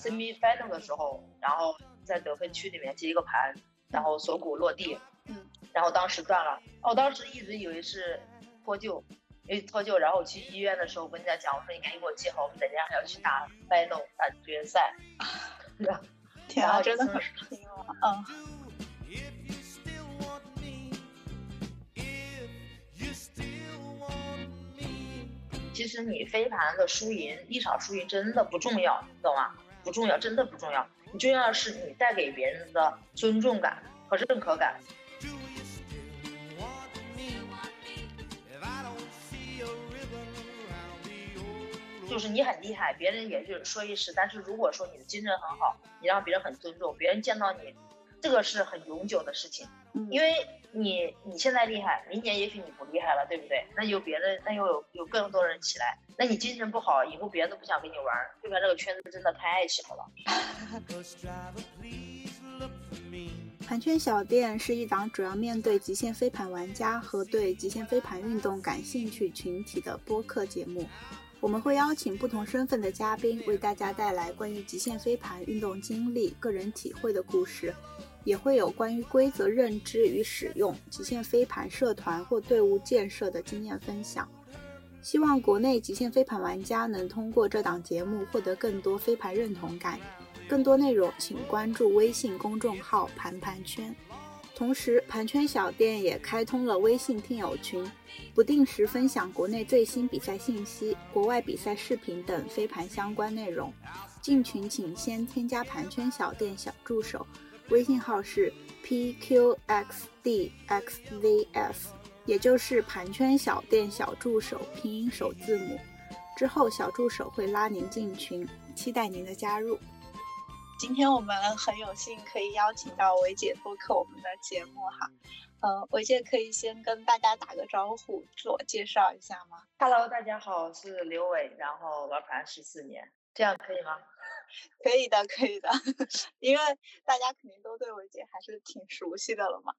semi final 的时候，然后在得分区里面接一个盘，然后锁骨落地，嗯，然后当时断了，我当时一直以为是脱臼，因为脱臼，然后我去医院的时候，我跟人家讲，我说你赶紧给我接好，我们等下还要去打 final 打决赛，天啊，真的很拼了，嗯。其实你飞盘的输赢，一场输赢真的不重要，懂吗？不重要，真的不重要。你重要的是你带给别人的尊重感和认可感。就是你很厉害，别人也就说一时。但是如果说你的精神很好，你让别人很尊重，别人见到你，这个是很永久的事情。因为你你现在厉害，明年也许你不厉害了，对不对？那有别的，那又有有更多人起来，那你精神不好，以后别人都不想跟你玩，对吧？这个圈子真的太小了。盘圈小店是一档主要面对极限飞盘玩家和对极限飞盘运动感兴趣群体的播客节目。我们会邀请不同身份的嘉宾，为大家带来关于极限飞盘运动经历、个人体会的故事，也会有关于规则认知与使用、极限飞盘社团或队伍建设的经验分享。希望国内极限飞盘玩家能通过这档节目获得更多飞盘认同感。更多内容请关注微信公众号“盘盘圈”。同时，盘圈小店也开通了微信听友群，不定时分享国内最新比赛信息、国外比赛视频等飞盘相关内容。进群请先添加盘圈小店小助手，微信号是 pqxdxzf，也就是盘圈小店小助手拼音首字母。之后小助手会拉您进群，期待您的加入。今天我们很有幸可以邀请到维姐做客我们的节目哈，呃，维姐可以先跟大家打个招呼，自我介绍一下吗？Hello，大家好，我是刘伟，然后玩盘十四年，这样可以吗？可以的，可以的，因为大家肯定都对维姐还是挺熟悉的了嘛。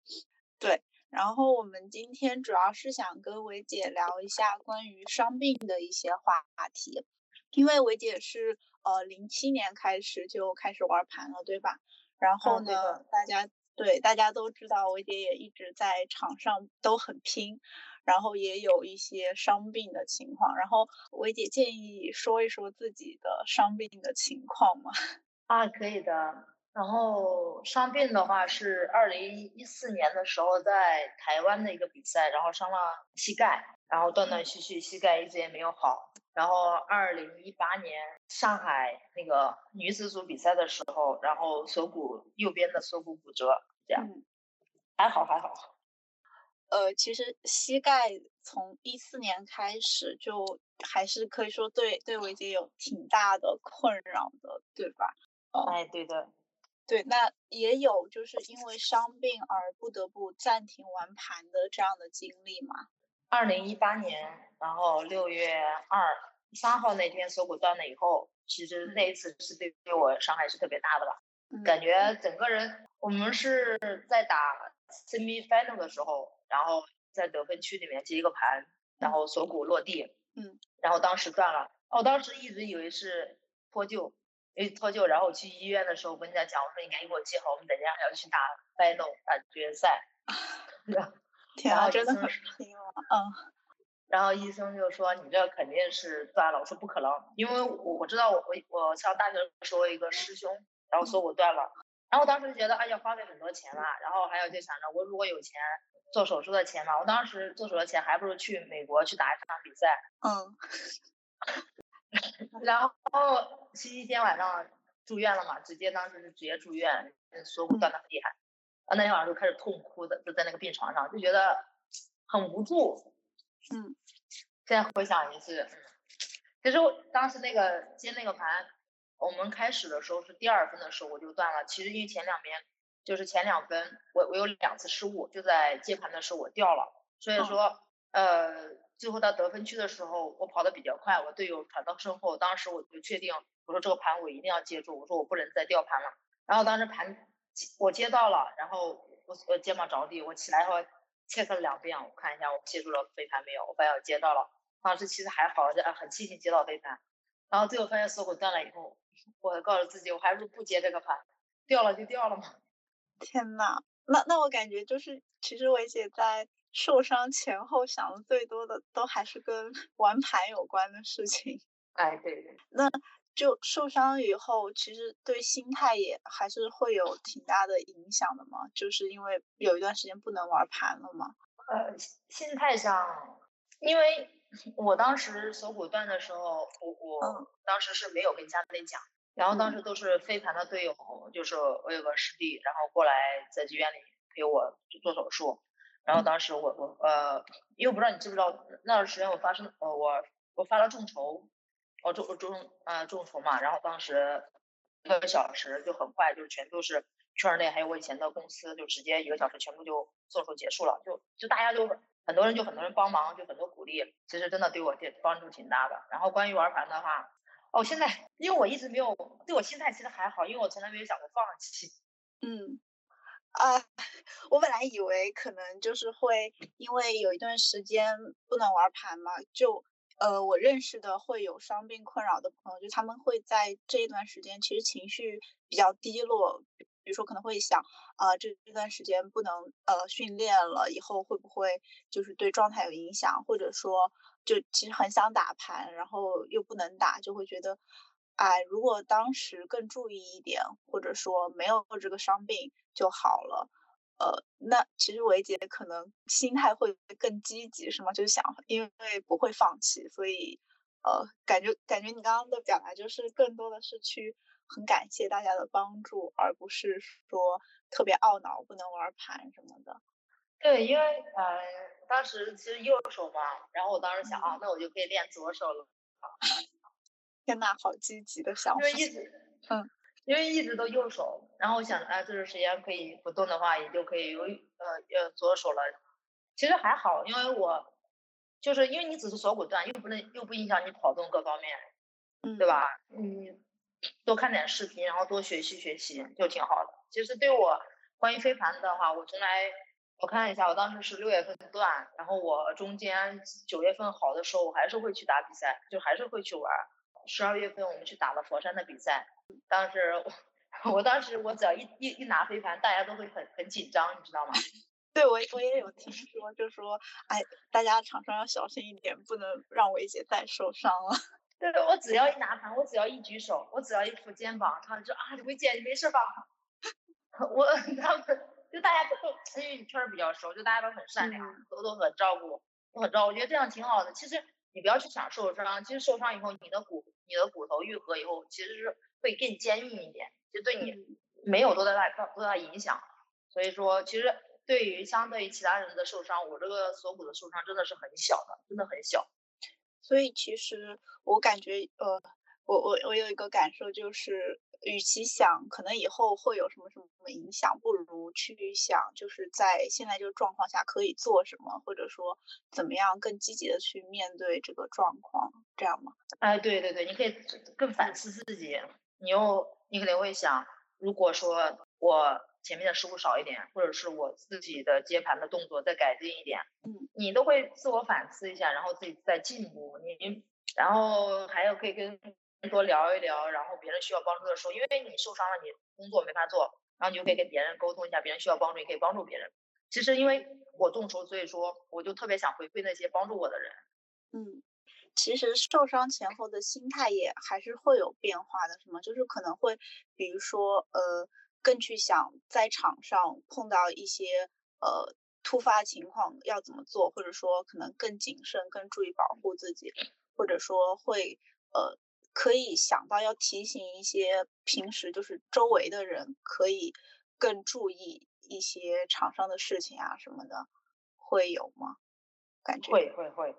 对，然后我们今天主要是想跟维姐聊一下关于伤病的一些话题，因为维姐是。呃，零七年开始就开始玩盘了，对吧？然后呢，大家对大家都知道，维姐也一直在场上都很拼，然后也有一些伤病的情况。然后维姐建议说一说自己的伤病的情况吗？啊，可以的。然后伤病的话是二零一四年的时候在台湾的一个比赛，然后伤了膝盖，然后断断续续，膝盖一直也没有好。然后二零一八年上海那个女子组比赛的时候，然后锁骨右边的锁骨骨折，这样还好还好。呃，其实膝盖从一四年开始就还是可以说对对维姐有挺大的困扰的，对吧？哎，对的，对，那也有就是因为伤病而不得不暂停玩盘的这样的经历嘛？二零一八年。然后六月二三号那天锁骨断了以后，其实那一次是对对我伤害是特别大的吧？感觉整个人，我们是在打 semi final 的时候，然后在得分区里面接一个盘，然后锁骨落地，嗯，然后当时断了，我当时一直以为是脱臼，因为脱臼，然后我去医院的时候，我跟人家讲，我说你赶紧给我接好，我们等一下还要去打 final 打决赛。天啊，真的很拼了，嗯。然后医生就说你这肯定是断了，我说不可能，因为我我知道我我我上大学的时候一个师兄，然后锁骨断了，然后当时就觉得哎呀花费很多钱了，然后还有就想着我如果有钱做手术的钱嘛，我当时做手术的钱还不如去美国去打一场比赛，嗯，然后星期天晚上住院了嘛，直接当时是直接住院，锁骨断的很厉害，啊那天晚上就开始痛哭的，就在那个病床上就觉得很无助。嗯，现在回想也是，其实我当时那个接那个盘，我们开始的时候是第二分的时候我就断了。其实因为前两边就是前两分，我我有两次失误，就在接盘的时候我掉了，所以说呃最后到得分区的时候我跑的比较快，我队友传到身后，当时我就确定我说这个盘我一定要接住，我说我不能再掉盘了。然后当时盘我接到了，然后我我肩膀着地，我起来后。check 了两遍，我看一下我接住了飞盘没有，我发现我接到了，当时其实还好，很庆幸接到飞盘，然后最后发现锁骨断了以后，我告诉自己，我还是不接这个盘，掉了就掉了嘛。天呐，那那我感觉就是，其实维姐在受伤前后想的最多的，都还是跟 玩盘有关的事情。哎，对对。那就受伤以后，其实对心态也还是会有挺大的影响的嘛，就是因为有一段时间不能玩盘了嘛。呃，心态上，因为我当时锁骨断的时候，我我当时是没有跟家里讲。然后当时都是飞盘的队友，就是我有个师弟，然后过来在医院里陪我做手术。然后当时我我呃，因为不知道你知不知道，那段时间我发生呃我我发了众筹，哦众众呃众筹嘛。然后当时一个小时就很快，就是全都是圈内还有我以前的公司，就直接一个小时全部就做手结束了。就就大家就很多人就很多人帮忙，就很多鼓励，其实真的对我挺帮助挺大的。然后关于玩盘的话。哦，现在因为我一直没有对我心态其实还好，因为我从来没有想过放弃。嗯，啊，我本来以为可能就是会因为有一段时间不能玩盘嘛，就呃我认识的会有伤病困扰的朋友，就他们会在这一段时间其实情绪比较低落，比如说可能会想啊这这段时间不能呃训练了，以后会不会就是对状态有影响，或者说。就其实很想打盘，然后又不能打，就会觉得，哎，如果当时更注意一点，或者说没有这个伤病就好了。呃，那其实维杰可能心态会更积极，是吗？就想，因为不会放弃，所以，呃，感觉感觉你刚刚的表达就是更多的是去很感谢大家的帮助，而不是说特别懊恼不能玩盘什么的。对，因为呃。当时其实右手嘛，然后我当时想啊，那我就可以练左手了。天呐，好积极的想法。因为一直，嗯，因为一直都右手，然后我想，哎，这段时间可以不动的话，也就可以有呃呃左手了。其实还好，因为我就是因为你只是锁骨断，又不能又不影响你跑动各方面，嗯，对吧？你多看点视频，然后多学习学习就挺好的。其实对我关于飞盘的话，我从来。我看一下，我当时是六月份断，然后我中间九月份好的时候，我还是会去打比赛，就还是会去玩。十二月份我们去打了佛山的比赛，当时我我当时我只要一一一拿飞盘，大家都会很很紧张，你知道吗？对，我我也有听说，就说哎，大家场上要小心一点，不能让维姐再受伤了。对，我只要一拿盘，我只要一举手，我只要一扶肩膀，他们就啊，维姐你没事吧？我他们。就大家都因为你确实比较熟，就大家都很善良，都都很照顾，都很照顾。我觉得这样挺好的。其实你不要去想受伤，其实受伤以后，你的骨你的骨头愈合以后，其实是会更坚硬一点，就对你没有多大大多大影响。所以说，其实对于相对于其他人的受伤，我这个锁骨的受伤真的是很小的，真的很小。所以其实我感觉，呃，我我我有一个感受就是。与其想可能以后会有什么什么什么影响，不如去想就是在现在这个状况下可以做什么，或者说怎么样更积极的去面对这个状况，这样吗？哎，对对对，你可以更反思自己，你又你肯定会想，如果说我前面的失误少一点，或者是我自己的接盘的动作再改进一点，嗯，你都会自我反思一下，然后自己再进步，你然后还有可以跟。多聊一聊，然后别人需要帮助的时候，因为你受伤了，你工作没法做，然后你就可以跟别人沟通一下，别人需要帮助，你可以帮助别人。其实因为我众筹，所以说我就特别想回馈那些帮助我的人。嗯，其实受伤前后的心态也还是会有变化的，是吗？就是可能会，比如说，呃，更去想在场上碰到一些呃突发情况要怎么做，或者说可能更谨慎、更注意保护自己，或者说会呃。可以想到要提醒一些平时就是周围的人，可以更注意一些厂商的事情啊什么的，会有吗？感觉会会会，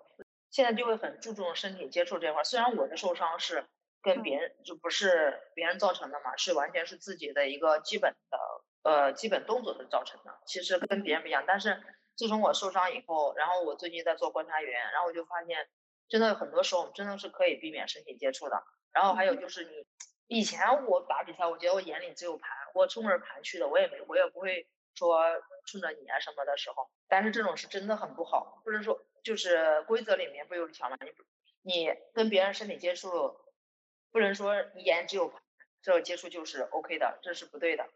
现在就会很注重身体接触这块。虽然我的受伤是跟别人就不是别人造成的嘛，是完全是自己的一个基本的呃基本动作的造成的，其实跟别人不一样。但是自从我受伤以后，然后我最近在做观察员，然后我就发现。真的很多时候，真的是可以避免身体接触的。然后还有就是你，以前我打比赛，我觉得我眼里只有盘，我冲着盘去的，我也没，我也不会说冲着你啊什么的时候。但是这种是真的很不好，不是说就是规则里面不有条吗？你你跟别人身体接触，不能说你眼只有盘，这个接触就是 OK 的，这是不对的，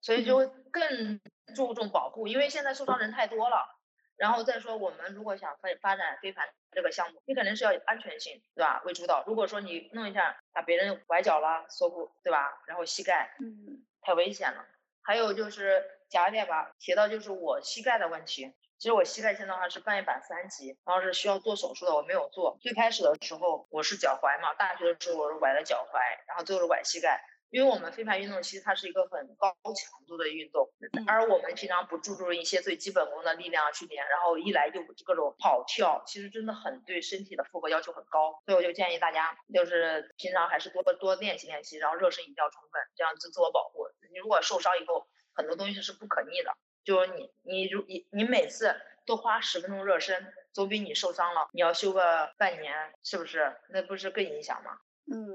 所以就更注重保护，因为现在受伤人太多了。然后再说，我们如果想发发展飞盘这个项目，你肯定是要安全性，对吧？为主导。如果说你弄一下，把别人崴脚了、锁骨，对吧？然后膝盖，嗯，太危险了。还有就是讲一点吧，提到就是我膝盖的问题。其实我膝盖现在的话是半月板三级，然后是需要做手术的，我没有做。最开始的时候我是脚踝嘛，大学的时候我是崴了脚踝，然后最后是崴膝盖。因为我们飞盘运动其实它是一个很高强度的运动，而我们平常不注重一些最基本功的力量训练，然后一来就各种跑跳，其实真的很对身体的负荷要求很高。所以我就建议大家，就是平常还是多多练习练习，然后热身一定要充分，这样自自我保护。你如果受伤以后，很多东西是不可逆的，就是你你如你你每次。都花十分钟热身，总比你受伤了你要休个半年，是不是？那不是更影响吗？嗯，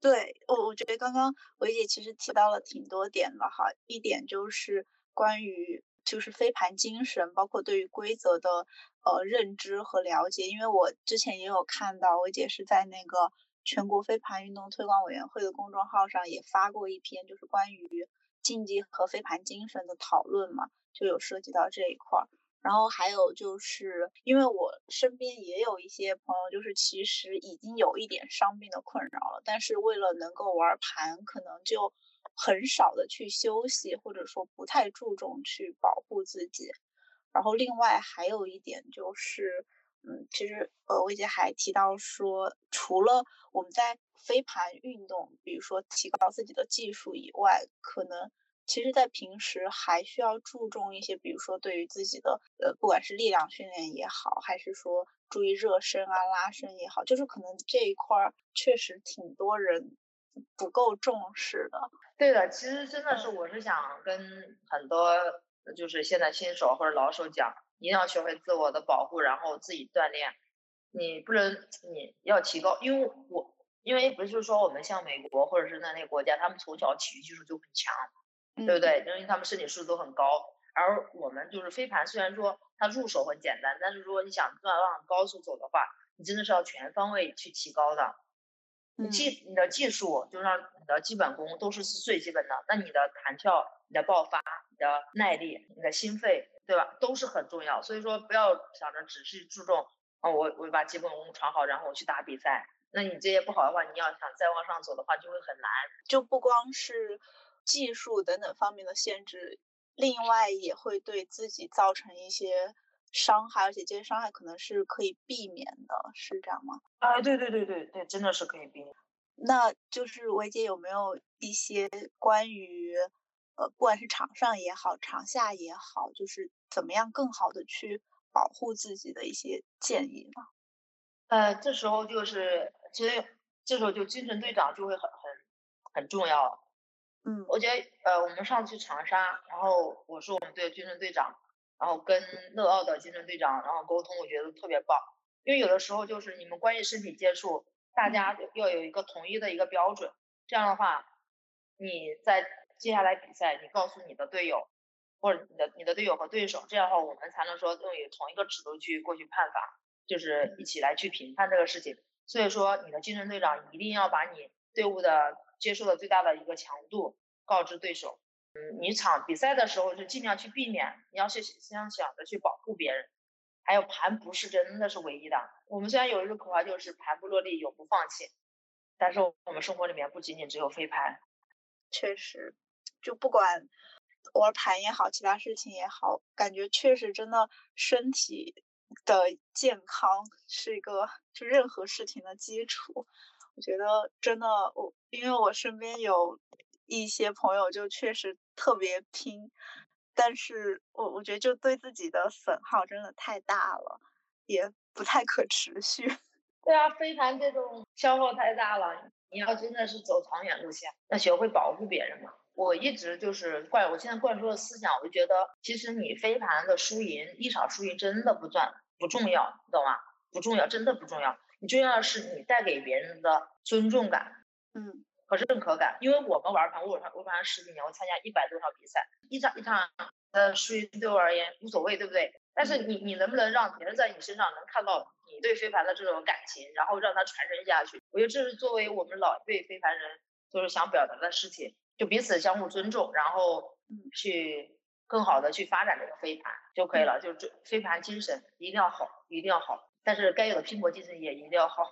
对我我觉得刚刚维姐其实提到了挺多点的哈，一点就是关于就是飞盘精神，包括对于规则的呃认知和了解，因为我之前也有看到维姐是在那个全国飞盘运动推广委员会的公众号上也发过一篇，就是关于竞技和飞盘精神的讨论嘛，就有涉及到这一块儿。然后还有就是，因为我身边也有一些朋友，就是其实已经有一点伤病的困扰了，但是为了能够玩盘，可能就很少的去休息，或者说不太注重去保护自己。然后另外还有一点就是，嗯，其实呃，薇姐还提到说，除了我们在飞盘运动，比如说提高自己的技术以外，可能。其实，在平时还需要注重一些，比如说对于自己的呃，不管是力量训练也好，还是说注意热身啊、拉伸也好，就是可能这一块儿确实挺多人不够重视的。对的，其实真的是，我是想跟很多就是现在新手或者老手讲，一定要学会自我的保护，然后自己锻炼。你不能，你要提高，因为我因为不是说我们像美国或者是在那个国家，他们从小体育技术就很强。对不对？因为他们身体素质都很高，而我们就是飞盘，虽然说它入手很简单，但是如果你想再往高速走的话，你真的是要全方位去提高的。你技你的技术，就让你的基本功都是最基本的，那你的弹跳、你的爆发、你的耐力、你的心肺，对吧？都是很重要。所以说，不要想着只是注重啊，我我把基本功传好，然后我去打比赛。那你这些不好的话，你要想再往上走的话，就会很难。就不光是。技术等等方面的限制，另外也会对自己造成一些伤害，而且这些伤害可能是可以避免的，是这样吗？啊，对对对对对，真的是可以避免。那就是维姐有没有一些关于呃，不管是场上也好，场下也好，就是怎么样更好的去保护自己的一些建议呢？呃，这时候就是其实这时候就精神队长就会很很很重要。嗯，我觉得呃，我们上次去长沙，然后我是我们队的军政队长，然后跟乐奥的军政队长然后沟通，我觉得特别棒。因为有的时候就是你们关于身体接触，大家要有一个统一的一个标准，这样的话，你在接下来比赛，你告诉你的队友，或者你的你的队友和对手，这样的话我们才能说用以同一个尺度去过去判罚，就是一起来去评判这个事情。所以说，你的精神队长一定要把你队伍的。接受的最大的一个强度告知对手，嗯，你场比赛的时候就尽量去避免，你要去先想着去保护别人，还有盘不是真的是唯一的。我们虽然有一个口号就是盘不落地永不放弃，但是我们生活里面不仅仅只有飞盘。确实，就不管玩盘也好，其他事情也好，感觉确实真的身体的健康是一个就任何事情的基础。我觉得真的，我因为我身边有一些朋友就确实特别拼，但是我我觉得就对自己的损耗真的太大了，也不太可持续。对啊，飞盘这种消耗太大了，你要真的是走长远路线，要学会保护别人嘛。我一直就是灌，我现在灌输的思想，我就觉得其实你飞盘的输赢，一场输赢真的不赚不重要，你懂吗？不重要，真的不重要。你重要的是你带给别人的尊重感，嗯，和认可感。因为我们玩盘，我玩我玩了十几年，我参加一百多场比赛，一场一场的输赢对我而言无所谓，对不对？但是你你能不能让别人在你身上能看到你对飞盘的这种感情，然后让他传承下去？我觉得这是作为我们老一辈飞盘人就是想表达的事情，就彼此相互尊重，然后去更好的去发展这个飞盘就可以了。就是飞盘精神一定要好，一定要好，但是该有的拼搏精神也一定要好，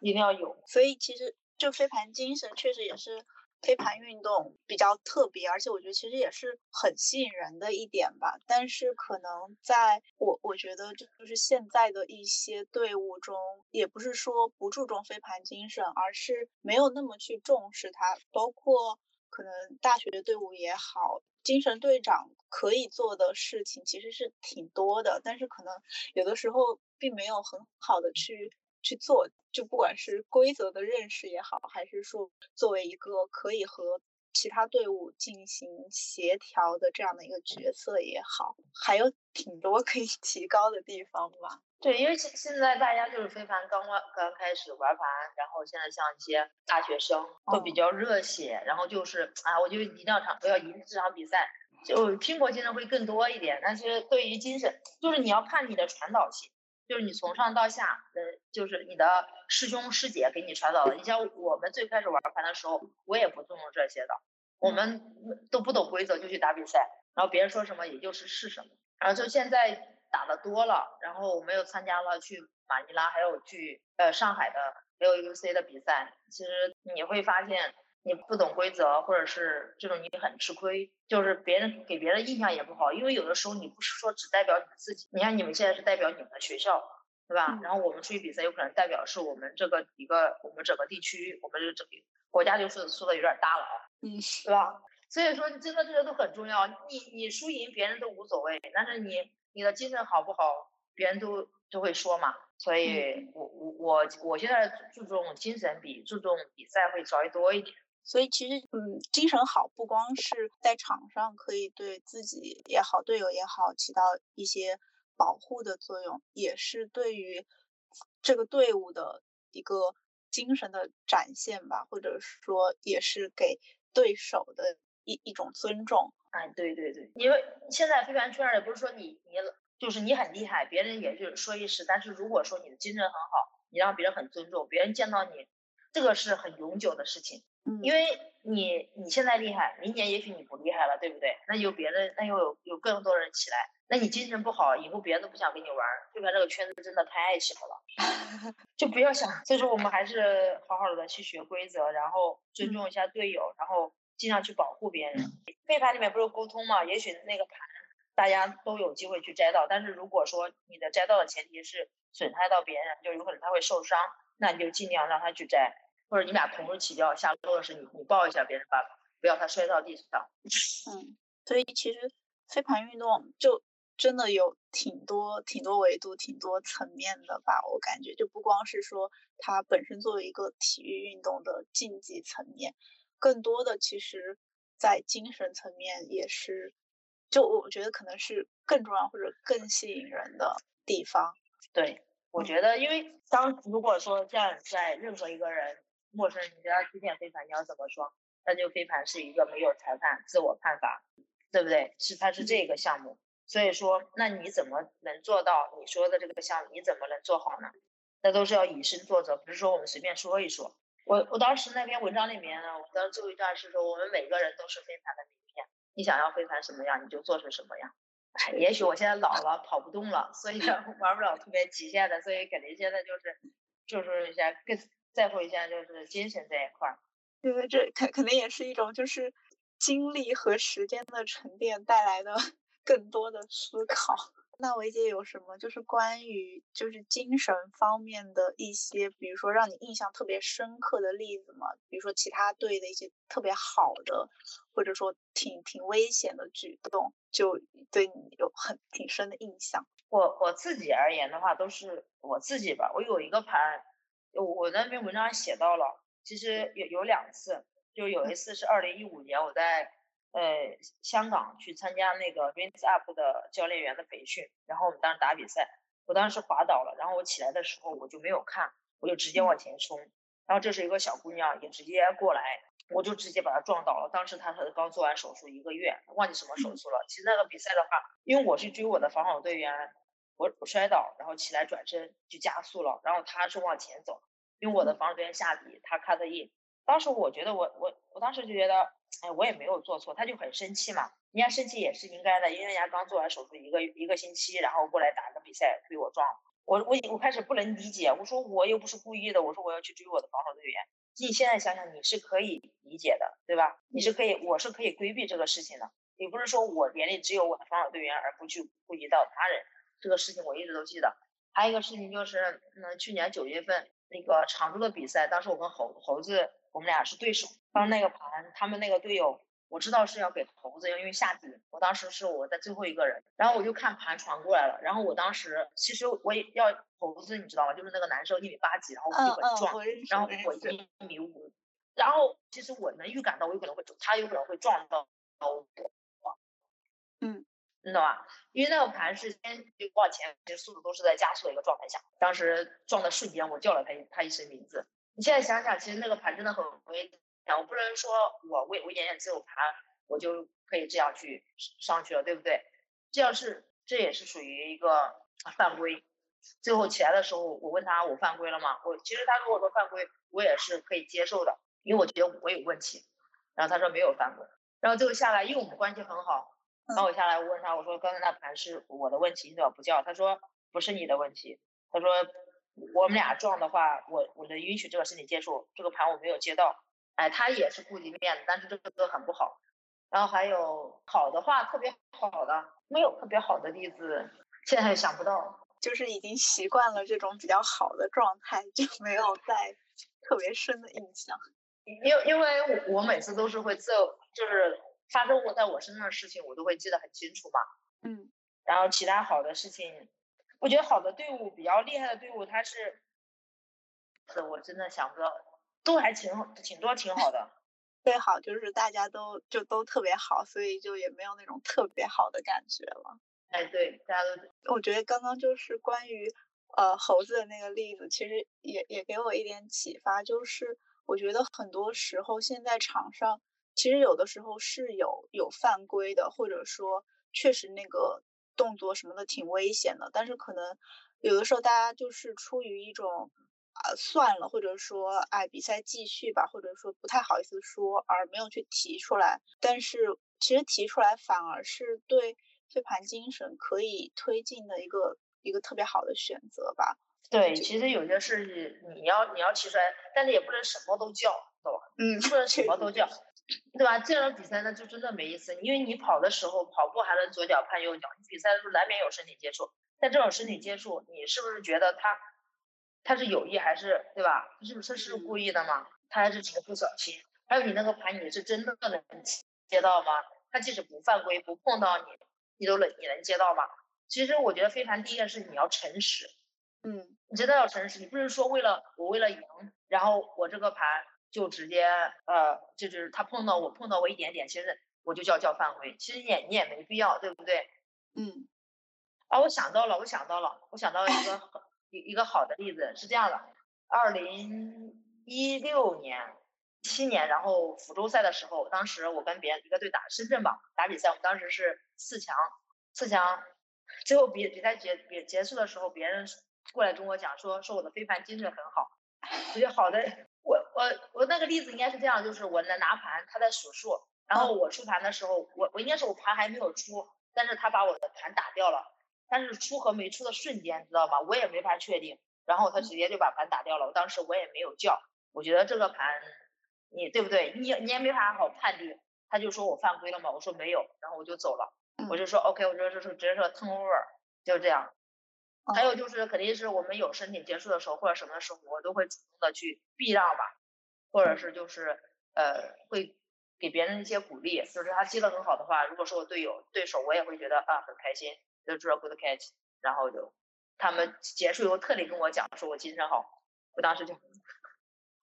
一定要有。所以其实就飞盘精神确实也是。飞盘运动比较特别，而且我觉得其实也是很吸引人的一点吧。但是可能在我我觉得就是现在的一些队伍中，也不是说不注重飞盘精神，而是没有那么去重视它。包括可能大学的队伍也好，精神队长可以做的事情其实是挺多的，但是可能有的时候并没有很好的去。去做，就不管是规则的认识也好，还是说作为一个可以和其他队伍进行协调的这样的一个角色也好，还有挺多可以 提高的地方吧。对，因为现现在大家就是飞盘刚刚刚开始玩盘，然后现在像一些大学生都比较热血，然后就是啊，我就一定要场，我要赢这场比赛，就拼搏精神会更多一点。但是对于精神，就是你要看你的传导性。就是你从上到下的，就是你的师兄师姐给你传导的。你像我们最开始玩盘的时候，我也不注重这些的，我们都不懂规则就去打比赛，然后别人说什么也就是是什么。然后就现在打的多了，然后我们又参加了去马尼拉，还有去呃上海的 L U C 的比赛，其实你会发现。你不懂规则，或者是这种你很吃亏，就是别人给别人印象也不好，因为有的时候你不是说只代表你自己，你看你们现在是代表你们的学校，对吧？然后我们出去比赛，有可能代表是我们这个一个我们整个地区，我们这整个国家就是说的有点大了啊，嗯，对吧？所以说真的这些都很重要，你你输赢别人都无所谓，但是你你的精神好不好，别人都都会说嘛。所以我我我我现在注重精神比注重比赛会稍微多一点。所以其实，嗯，精神好不光是在场上可以对自己也好、队友也好起到一些保护的作用，也是对于这个队伍的一个精神的展现吧，或者说也是给对手的一一种尊重。哎，对对对，因为现在飞盘圈也不是说你你就是你很厉害，别人也就是说一时，但是如果说你的精神很好，你让别人很尊重，别人见到你，这个是很永久的事情。因为你你现在厉害，明年也许你不厉害了，对不对？那有别的，那又有有更多人起来，那你精神不好，以后别人都不想跟你玩，对吧？这个圈子真的太小了，就不要想。所以说，我们还是好好的去学规则，然后尊重一下队友，然后尽量去保护别人。飞盘里面不是沟通嘛？也许那个盘大家都有机会去摘到，但是如果说你的摘到的前提是损害到别人，就有可能他会受伤，那你就尽量让他去摘。或者你俩同时起跳，下落的时候你，你抱一下别人爸爸，不要他摔到地上。嗯，所以其实飞盘运动就真的有挺多、挺多维度、挺多层面的吧。我感觉就不光是说它本身作为一个体育运动的竞技层面，更多的其实在精神层面也是，就我觉得可能是更重要或者更吸引人的地方。对，我觉得因为当如果说这样在任何一个人。陌生人，你叫他推荐飞盘，你要怎么说？那就飞盘是一个没有裁判、自我判罚，对不对？是它是这个项目，所以说，那你怎么能做到你说的这个项目？你怎么能做好呢？那都是要以身作则，不是说我们随便说一说。我我当时那篇文章里面呢，我当时最后一段是说，我们每个人都是飞盘的名片，你想要飞盘什么样，你就做成什么样。哎，也许我现在老了，跑不动了，所以 玩不了特别极限的，所以肯定现在就是就是一些更。在乎一下就是精神这一块儿，因为这肯肯定也是一种就是精力和时间的沉淀带来的 更多的思考。那维姐有什么就是关于就是精神方面的一些，比如说让你印象特别深刻的例子吗？比如说其他队的一些特别好的，或者说挺挺危险的举动，就对你有很挺深的印象。我我自己而言的话，都是我自己吧。我有一个盘。我那篇文章写到了，其实有有两次，就有一次是二零一五年，我在呃香港去参加那个 Rinse Up 的教练员的培训，然后我们当时打比赛，我当时滑倒了，然后我起来的时候我就没有看，我就直接往前冲，然后这是一个小姑娘也直接过来，我就直接把她撞倒了。当时她才刚做完手术一个月，忘记什么手术了。其实那个比赛的话，因为我是追我的防守队员。我我摔倒，然后起来转身就加速了，然后他是往前走，因为我的防守队员下底，他 cut in，当时我觉得我我我当时就觉得，哎，我也没有做错，他就很生气嘛。人家生气也是应该的，因为人家刚做完手术一个一个星期，然后过来打个比赛被我撞，我我我开始不能理解，我说我又不是故意的，我说我要去追我的防守队员。你现在想想，你是可以理解的，对吧？你是可以，我是可以规避这个事情的。也不是说我眼里只有我的防守队员，而不去顾及到他人。这个事情我一直都记得。还有一个事情就是，嗯，去年九月份那个常州的比赛，当时我跟猴猴子我们俩是对手，当那个盘他们那个队友，我知道是要给猴子，因为下底，我当时是我在最后一个人，然后我就看盘传过来了，然后我当时其实我也要猴子，你知道吗？就是那个男生一米八几，然后又很壮，然后我一米五，然后其实我能预感到我有可能会他有可能会撞到我。嗯，你懂吧？因为那个盘是先往前，其实速度都是在加速的一个状态下。当时撞的瞬间，我叫了他他一声名字。你现在想想，其实那个盘真的很危险。我不能说我为我演演自由盘，我就可以这样去上去了，对不对？这样是这也是属于一个犯规。最后起来的时候，我问他我犯规了吗？我其实他如果说犯规，我也是可以接受的，因为我觉得我有问题。然后他说没有犯规。然后最后下来，因为我们关系很好。然后我下来，我问他，我说刚才那盘是我的问题，你怎么不叫？他说不是你的问题。他说我们俩撞的话，我我能允许这个身体接触，这个盘我没有接到。哎，他也是顾及面子，但是这个都很不好。然后还有好的话，特别好的，没有特别好的例子，现在想不到。就是已经习惯了这种比较好的状态，就没有再特别深的印象。因因为我每次都是会自就是。发生过在我身上的事情，我都会记得很清楚嘛。嗯，然后其他好的事情，我觉得好的队伍比较厉害的队伍，他是，是我真的想不到，都还挺挺多挺好的。最好就是大家都就都特别好，所以就也没有那种特别好的感觉了。哎，对，大家都。我觉得刚刚就是关于呃猴子的那个例子，其实也也给我一点启发，就是我觉得很多时候现在场上。其实有的时候是有有犯规的，或者说确实那个动作什么的挺危险的，但是可能有的时候大家就是出于一种啊算了，或者说哎比赛继续吧，或者说不太好意思说而没有去提出来。但是其实提出来反而是对飞盘精神可以推进的一个一个特别好的选择吧。对，其实有些事你要你要提出来，但是也不能什么都叫，懂吧？嗯，不能什么都叫。对吧？这样比赛那就真的没意思，因为你跑的时候跑步还能左脚碰右脚，你比赛的时候难免有身体接触。但这种身体接触，你是不是觉得他他是有意还是对吧？是不是是故意的嘛？他还是只是不小心？还有你那个盘，你是真的能接到吗？他即使不犯规不碰到你，你都能你能接到吗？其实我觉得飞盘第一件事你要诚实，嗯，你真的要诚实，你不是说为了我为了赢，然后我这个盘。就直接呃，就是他碰到我碰到我一点点，其实我就叫叫犯规，其实也你也没必要，对不对？嗯。啊，我想到了，我想到了，我想到一个 一一个好的例子是这样的：二零一六年七年，然后福州赛的时候，当时我跟别人一个队打深圳吧打比赛，我们当时是四强，四强，最后比比赛结比结束的时候，别人过来跟我讲说说我的飞盘精神很好，我觉得好的。我我我那个例子应该是这样，就是我在拿盘，他在数数，然后我出盘的时候，我我应该是我盘还没有出，但是他把我的盘打掉了，但是出和没出的瞬间，知道吗？我也没法确定，然后他直接就把盘打掉了，我当时我也没有叫，我觉得这个盘，你对不对？你你也没法好判定，他就说我犯规了嘛，我说没有，然后我就走了，我就说 OK，我说这是直接说 turn over，就这样。还有就是，肯定是我们有申请结束的时候或者什么时候，我都会主动的去避让吧，或者是就是呃会给别人一些鼓励，就是他接的很好的话，如果说我队友对手，我也会觉得啊很开心，就做 good catch，然后就他们结束以后特地跟我讲说我精神好，我当时就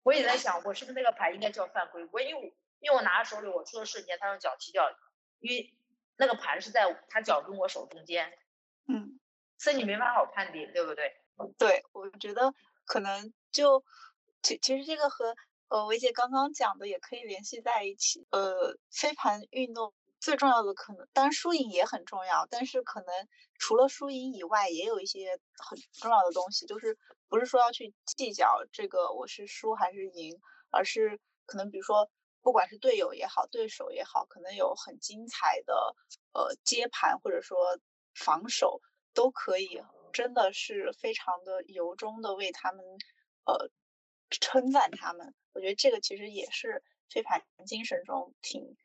我也在想我是不是那个牌应该叫犯规，我因为因为我拿在手里我出的瞬间他用脚踢掉，因为那个盘是在他脚跟我手中间，嗯。所以你没法好判定，对不对？对，我觉得可能就其其实这个和呃维姐刚刚讲的也可以联系在一起。呃，飞盘运动最重要的可能，当然输赢也很重要，但是可能除了输赢以外，也有一些很重要的东西，就是不是说要去计较这个我是输还是赢，而是可能比如说不管是队友也好，对手也好，可能有很精彩的呃接盘或者说防守都可以，真的是非常的由衷的为他们呃称赞他们。我觉得这个其实也是飞盘精神中挺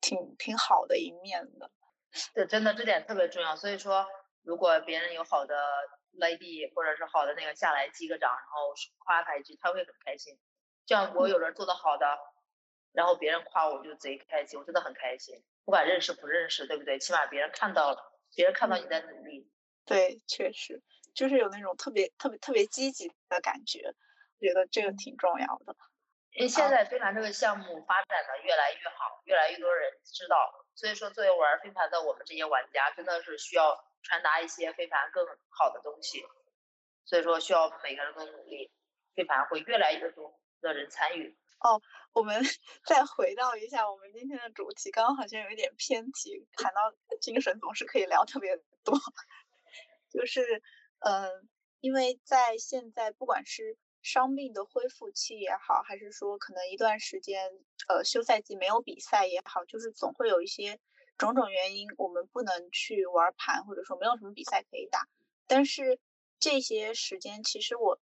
挺挺好的一面的。对，真的这点特别重要。所以说，如果别人有好的 lady 或者是好的那个下来击个掌，然后夸他一句，他会很开心。这样我有人做的好的，然后别人夸我就贼开心，我真的很开心。不管认识不认识，对不对？起码别人看到了，别人看到你在努力。对，确实就是有那种特别特别特别积极的感觉，我觉得这个挺重要的。因为现在飞盘这个项目发展的越来越好，越来越多人知道，所以说作为玩飞盘的我们这些玩家，真的是需要传达一些飞盘更好的东西，所以说需要每个人都努力，飞盘会越来越多的人参与。哦，我们 再回到一下我们今天的主题，刚刚好像有一点偏题，谈到精神总是可以聊特别多，就是嗯，因为在现在不管是。伤病的恢复期也好，还是说可能一段时间，呃，休赛季没有比赛也好，就是总会有一些种种原因，我们不能去玩盘，或者说没有什么比赛可以打。但是这些时间，其实我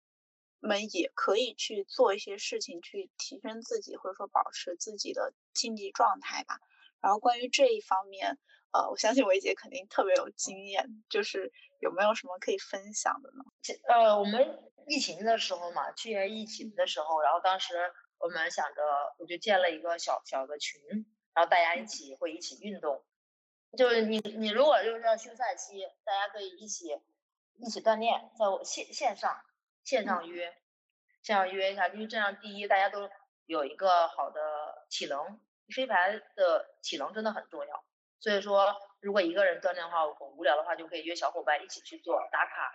们也可以去做一些事情，去提升自己，或者说保持自己的竞技状态吧。然后关于这一方面，呃，我相信维姐肯定特别有经验，就是有没有什么可以分享的呢？呃，我们。疫情的时候嘛，去年疫情的时候，然后当时我们想着，我就建了一个小小的群，然后大家一起会一起运动，就是你你如果就是要休赛期，大家可以一起一起锻炼，在我线线上线上约，线上约一下，因为这样第一大家都有一个好的体能，飞盘的体能真的很重要，所以说如果一个人锻炼的话，很无聊的话，就可以约小伙伴一起去做打卡，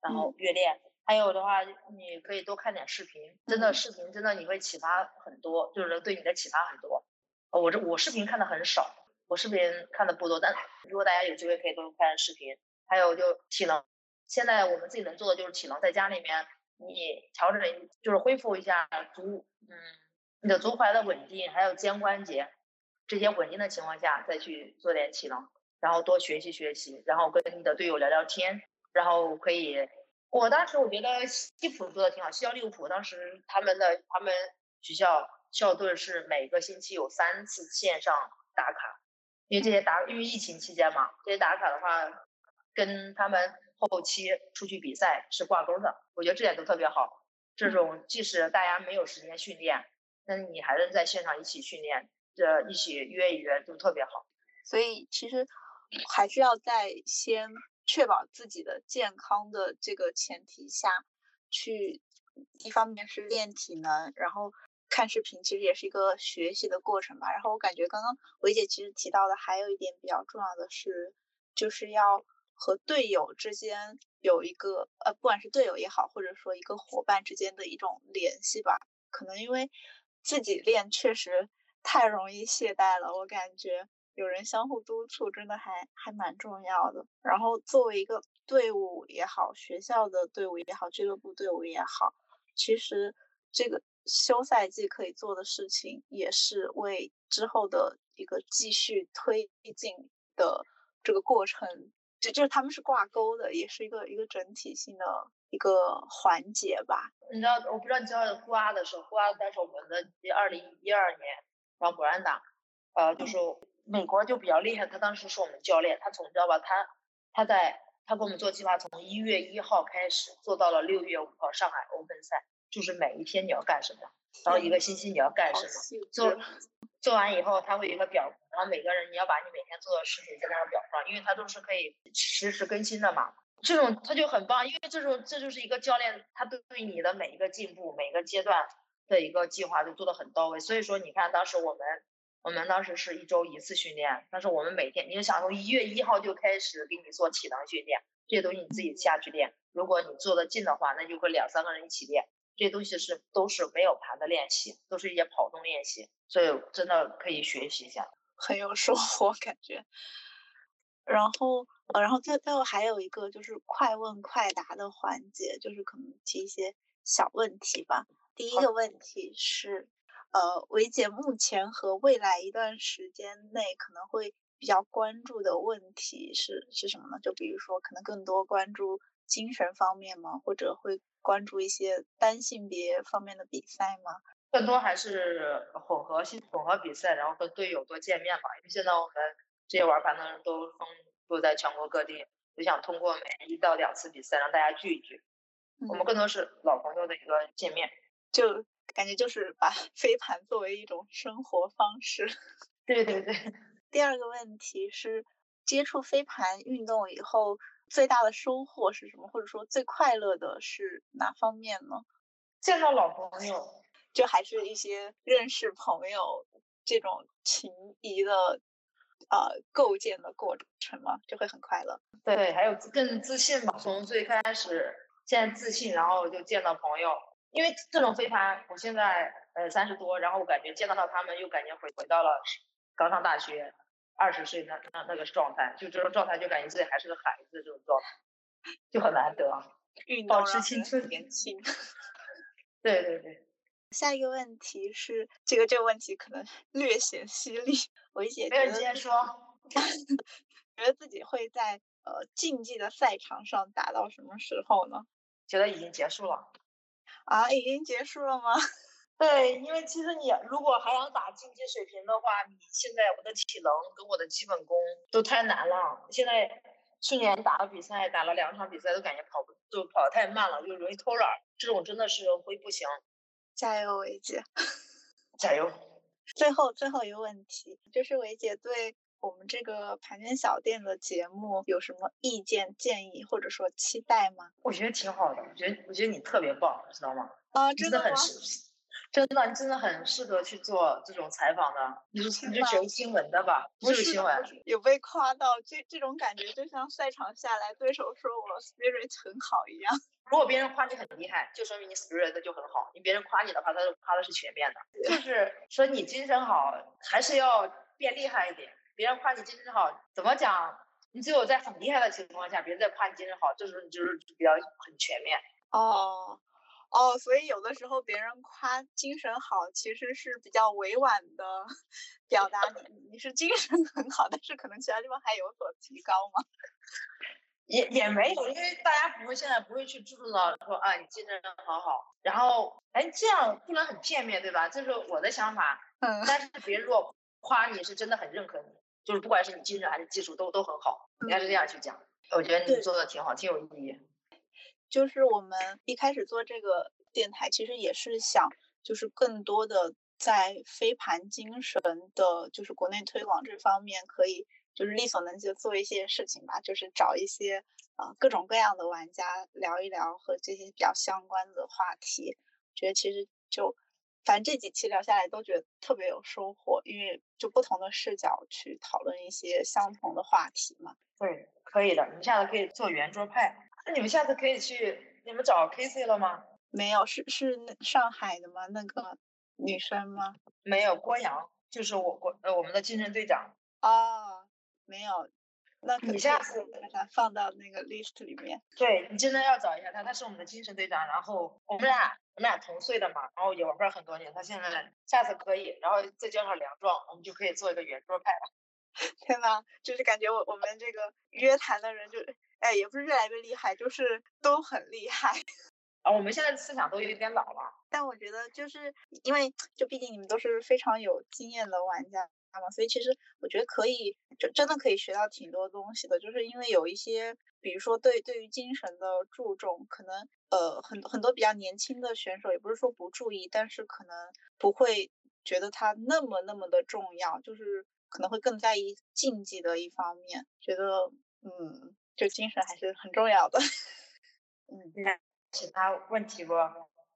然后约练。还有的话，你可以多看点视频，真的视频真的你会启发很多，就是对你的启发很多。我这我视频看的很少，我视频看的不多，但如果大家有机会可以多看视频。还有就体能，现在我们自己能做的就是体能，在家里面你调整就是恢复一下足，嗯，你的足踝的稳定，还有肩关节这些稳定的情况下再去做点体能，然后多学习学习，然后跟你的队友聊聊天，然后可以。我当时我觉得西普做的挺好，西交利物浦当时他们的他们学校校队是每个星期有三次线上打卡，因为这些打因为疫情期间嘛，这些打卡的话跟他们后期出去比赛是挂钩的，我觉得这点都特别好。这种即使大家没有时间训练，那你还能在线上一起训练，这一起约一约都特别好。所以其实还是要在先。确保自己的健康的这个前提下，去一方面是练体能，然后看视频，其实也是一个学习的过程吧。然后我感觉刚刚维姐其实提到的还有一点比较重要的是，就是要和队友之间有一个呃，不管是队友也好，或者说一个伙伴之间的一种联系吧。可能因为自己练确实太容易懈怠了，我感觉。有人相互督促，真的还还蛮重要的。然后作为一个队伍也好，学校的队伍也好，俱乐部队伍也好，其实这个休赛季可以做的事情，也是为之后的一个继续推进的这个过程，就就是他们是挂钩的，也是一个一个整体性的一个环节吧。你知道，我不知道你知道呼阿的时候，呼阿但是我们的二零一二年，然后博兰达，呃，就是。美国就比较厉害，他当时是我们教练，他从知道吧，他他在他给我们做计划，从一月一号开始做到了六月五号上海欧分赛，就是每一天你要干什么，然后一个星期你要干什么，做做完以后他会有一个表，然后每个人你要把你每天做的事情在那个表上，因为他都是可以实时更新的嘛，这种他就很棒，因为这种这就是一个教练，他对你的每一个进步每个阶段的一个计划都做的很到位，所以说你看当时我们。我们当时是一周一次训练，但是我们每天，你就想从一月一号就开始给你做体能训练，这些东西你自己下去练。如果你做的近的话，那就会两三个人一起练。这些东西是都是没有盘的练习，都是一些跑动练习，所以真的可以学习一下，很有收获感觉。然后，呃，然后最最后还有一个就是快问快答的环节，就是可能提一些小问题吧。第一个问题是。呃，维姐目前和未来一段时间内可能会比较关注的问题是是什么呢？就比如说，可能更多关注精神方面吗？或者会关注一些单性别方面的比赛吗？更多还是混合性混合比赛，然后跟队友多见面吧。因为现在我们这些玩盘的人都分布在全国各地，就想通过每一到两次比赛让大家聚一聚。我们更多是老朋友的一个见面，就感觉就是把 飞盘作为一种生活方式。对 对对。第二个问题是，接触飞盘运动以后最大的收获是什么？或者说最快乐的是哪方面呢？见到老朋友。就还是一些认识朋友这种情谊的呃构建的过程嘛，就会很快乐。对，还有更自信吧。从最开始现在自信，然后就见到朋友。因为这种飞盘，我现在呃三十多，然后我感觉见到到他们，又感觉回回到了刚上大学二十岁那那那个状态，就这种状态，就感觉自己还是个孩子这种状态，就很难得。保持青春年轻。对对对。下一个问题是，这个这个问题可能 略显犀利，维姐没有直接说，觉得自己会在呃竞技的赛场上打到什么时候呢？觉得已经结束了。啊，已经结束了吗？对，因为其实你如果还想打竞技水平的话，你现在我的体能跟我的基本功都太难了。现在去年打了比赛，打了两场比赛，都感觉跑不就跑得太慢了，就容易偷懒，这种真的是会不行。加油，维姐！加油！最后最后一个问题，就是维姐对我们这个盘圈小店的节目有什么意见、建议或者说期待吗？我觉得挺好的，我觉得我觉得你特别棒，知道吗？啊，真的很适，真的你真的很适合去做这种采访的。你是你是学新闻的吧？不是新闻，有被夸到，这这种感觉就像赛场下来，对手说我 spirit 很好一样。如果别人夸你很厉害，就说明你 spirit 就很好。你别人夸你的话，他就夸的是全面的，就是说你精神好，还是要变厉害一点。别人夸你精神好，怎么讲？你只有在很厉害的情况下，别人在夸你精神好，这时候你就是比较很全面。哦，哦，所以有的时候别人夸精神好，其实是比较委婉的 表达你你是精神很好，但是可能其他地方还有所提高吗？也也没有，因为大家不会现在不会去注重到说啊，你精神好好，然后哎这样不能很片面对吧？这是我的想法。嗯。但是别人如果夸你是真的很认可你，就是不管是你精神还是技术都都很好，应该是这样去讲。我觉得你做的挺好，挺有意义。就是我们一开始做这个电台，其实也是想就是更多的在飞盘精神的，就是国内推广这方面可以。就是力所能及的做一些事情吧，就是找一些呃各种各样的玩家聊一聊和这些比较相关的话题。觉得其实就反正这几期聊下来都觉得特别有收获，因为就不同的视角去讨论一些相同的话题嘛。对，可以的，你们下次可以做圆桌派。那你们下次可以去，你们找 K C 了吗？没有，是是上海的吗？那个女生吗？没有，郭阳就是我国呃我们的竞争队长。哦。没有，那你下次把它放到那个 list 里面。对你真的要找一下他，他是我们的精神队长。然后我们俩我们俩同岁的嘛，然后也玩了很多年。他现在下次可以，然后再叫上梁壮，我们就可以做一个圆桌派了。天呐，就是感觉我我们这个约谈的人就哎也不是越来越厉害，就是都很厉害。啊，我们现在思想都有点老了。但我觉得就是因为就毕竟你们都是非常有经验的玩家。嘛，所以其实我觉得可以，就真的可以学到挺多东西的。就是因为有一些，比如说对对于精神的注重，可能呃很很多比较年轻的选手，也不是说不注意，但是可能不会觉得它那么那么的重要，就是可能会更在意竞技的一方面，觉得嗯，就精神还是很重要的。嗯，那其他问题不？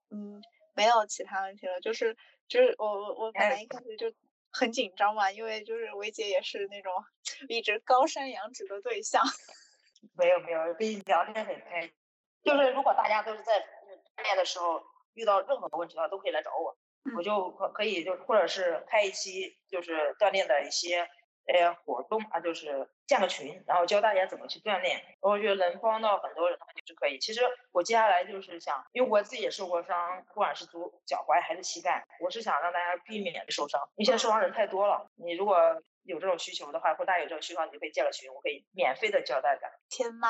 嗯，没有其他问题了，就是就是我我我本来一开始就。很紧张嘛，因为就是维姐也是那种 一直高山仰止的对象。没有没有，跟你聊天很开心。就是如果大家都是在锻炼的时候遇到任何问题的话，都可以来找我，我就可可以就或者是开一期就是锻炼的一些呃活动啊，就是建个群，然后教大家怎么去锻炼。我觉得能帮到很多人的话就是可以。其实我接下来就是想，因为我自己也受过伤，不管是足脚踝还是膝盖，我是想让大家避免受伤。因为现在受伤人太多了，你如果有这种需求的话，或大家有这种需求，你就可以建个群，我可以免费的教大家。天呐，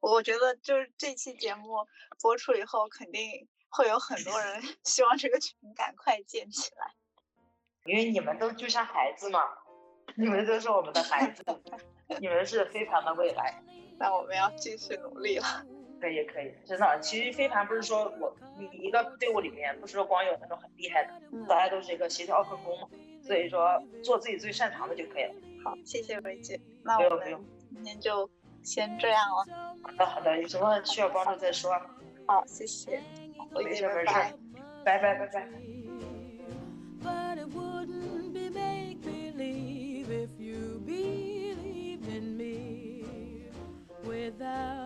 我觉得就是这期节目播出以后，肯定会有很多人 希望这个群赶快建起来。因为你们都就像孩子嘛，你们都是我们的孩子，你们是非常的未来。那我们要继续努力了。可以可以，真的，其实飞盘不是说我你一个队伍里面不是说光有那种很厉害的，大家都是一个协调分工嘛，所以说做自己最擅长的就可以了。好，谢谢薇姐。那我们今天就先这样了。好的好的，有什么需要帮助再说。好，谢谢。没事没事，拜拜拜拜。but it wouldn't be make believe if you believed in me without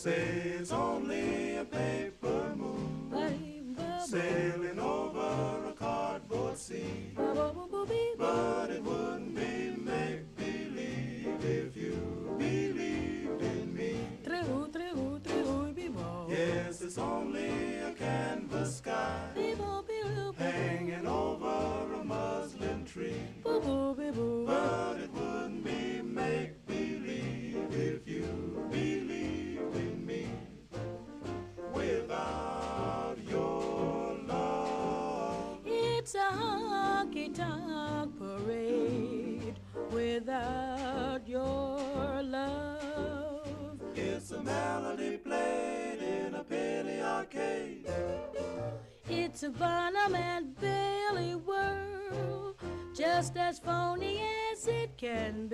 Says only a paper moon sailing over a cardboard sea. But it wouldn't be make believe if you It's Barnum and Bailey world, just as phony as it can